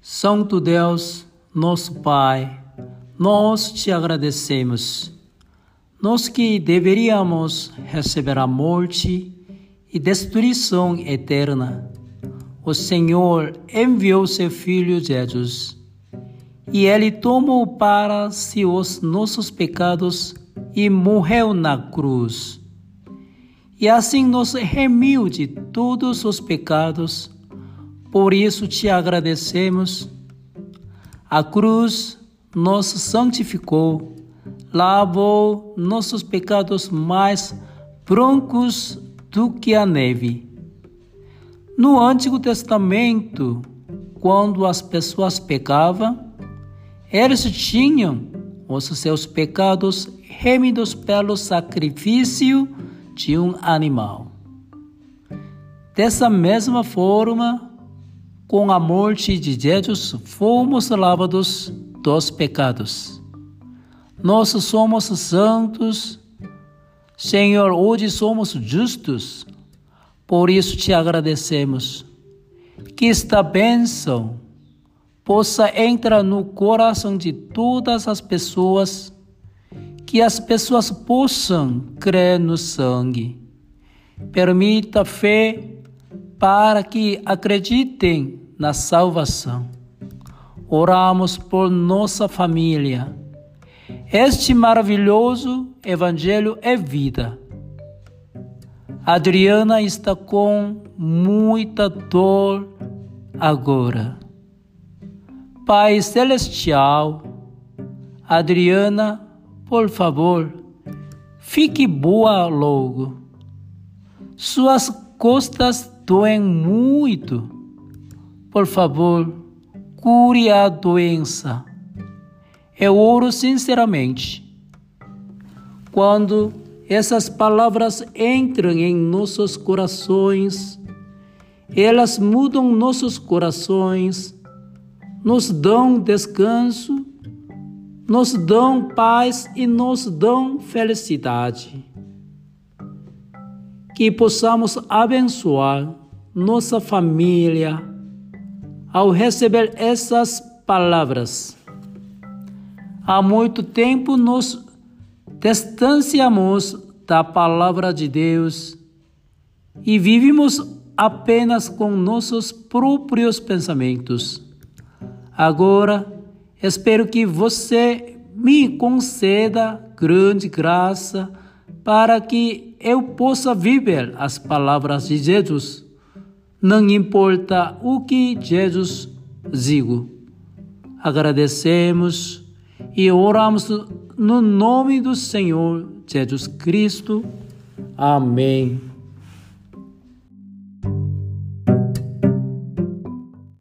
Santo Deus, nosso Pai, nós te agradecemos. Nós que deveríamos receber a morte e destruição eterna, o Senhor enviou seu Filho Jesus, e ele tomou para si os nossos pecados e morreu na cruz. E assim nos remiu de todos os pecados por isso te agradecemos. A cruz nos santificou, lavou nossos pecados mais brancos do que a neve. No Antigo Testamento, quando as pessoas pecavam, eles tinham os seus pecados remidos pelo sacrifício de um animal. Dessa mesma forma, com a morte de Jesus, fomos lavados dos pecados. Nós somos santos, Senhor, hoje somos justos, por isso te agradecemos. Que esta bênção possa entrar no coração de todas as pessoas, que as pessoas possam crer no sangue. Permita fé para que acreditem na salvação. Oramos por nossa família. Este maravilhoso Evangelho é vida. Adriana está com muita dor agora. Pai Celestial, Adriana, por favor, fique boa logo. Suas costas doem muito. Por favor, cure a doença. Eu oro sinceramente. Quando essas palavras entram em nossos corações, elas mudam nossos corações, nos dão descanso, nos dão paz e nos dão felicidade que possamos abençoar nossa família ao receber essas palavras. Há muito tempo nos distanciamos da palavra de Deus e vivemos apenas com nossos próprios pensamentos. Agora, espero que você me conceda grande graça para que eu possa viver as palavras de Jesus. Não importa o que Jesus digo. Agradecemos e oramos no nome do Senhor Jesus Cristo. Amém.